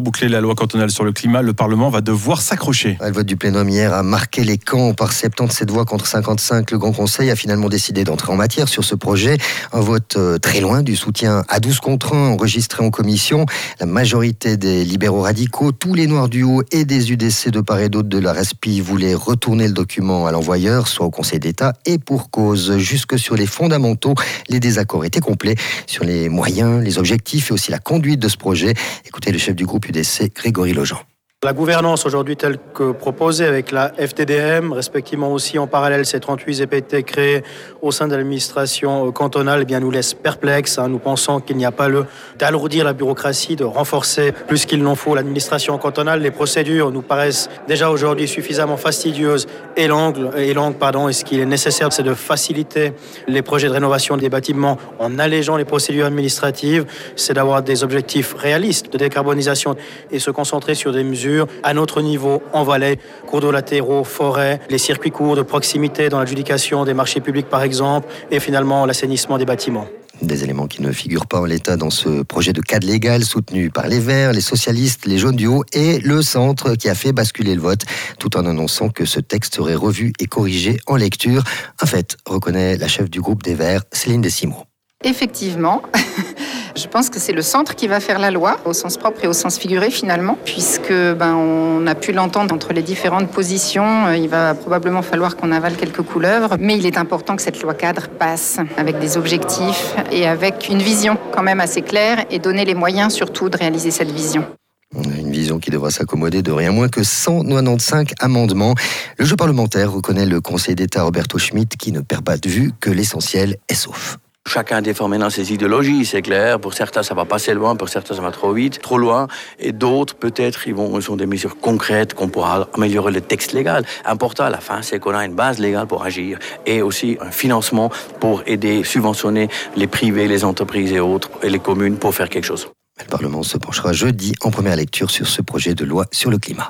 boucler la loi cantonale sur le climat, le Parlement va devoir s'accrocher. Le vote du plénum hier a marqué les camps par 77 voix contre 55. Le Grand Conseil a finalement décidé d'entrer en matière sur ce projet. Un vote euh, très loin du soutien à 12 contre 1 enregistré en commission. La majorité des libéraux radicaux, tous les Noirs du Haut et des UDC de part et d'autre de la RESPI voulaient retourner le document à l'envoyeur, soit au Conseil d'État, et pour cause. Jusque sur les fondamentaux, les désaccords étaient complets sur les moyens, les objectifs et aussi la conduite de ce projet. Écoutez le chef du groupe UDC, Grégory Lojean. La gouvernance aujourd'hui telle que proposée avec la FTDM, respectivement aussi en parallèle ces 38 ZPT créés au sein de l'administration cantonale, eh bien nous laisse perplexes. Hein. Nous pensons qu'il n'y a pas le d'alourdir la bureaucratie, de renforcer plus qu'il n'en faut l'administration cantonale. Les procédures nous paraissent déjà aujourd'hui suffisamment fastidieuses et longues. Et pardon. Et ce qui est nécessaire, c'est de faciliter les projets de rénovation des bâtiments en allégeant les procédures administratives. C'est d'avoir des objectifs réalistes de décarbonisation et se concentrer sur des mesures à notre niveau en Valais, cours d'eau latéraux, forêts, les circuits courts de proximité dans l'adjudication des marchés publics par exemple, et finalement l'assainissement des bâtiments. Des éléments qui ne figurent pas en l'état dans ce projet de cadre légal soutenu par les Verts, les socialistes, les jaunes du haut et le centre qui a fait basculer le vote, tout en annonçant que ce texte serait revu et corrigé en lecture. Un fait, reconnaît la chef du groupe des Verts, Céline Desimo. Effectivement. Je pense que c'est le centre qui va faire la loi, au sens propre et au sens figuré finalement, puisque ben, on a pu l'entendre entre les différentes positions. Euh, il va probablement falloir qu'on avale quelques couleuvres, mais il est important que cette loi cadre passe avec des objectifs et avec une vision quand même assez claire et donner les moyens surtout de réaliser cette vision. Une vision qui devra s'accommoder de rien moins que 195 amendements. Le jeu parlementaire reconnaît le Conseil d'État Roberto Schmitt qui ne perd pas de vue que l'essentiel est sauf. Chacun déformé dans ses idéologies, c'est clair. Pour certains, ça va passer loin, pour certains, ça va trop vite, trop loin. Et d'autres, peut-être, ils vont, sont des mesures concrètes qu'on pourra améliorer le texte légal. Important à la fin, c'est qu'on a une base légale pour agir et aussi un financement pour aider, subventionner les privés, les entreprises et autres, et les communes pour faire quelque chose. Le Parlement se penchera jeudi en première lecture sur ce projet de loi sur le climat.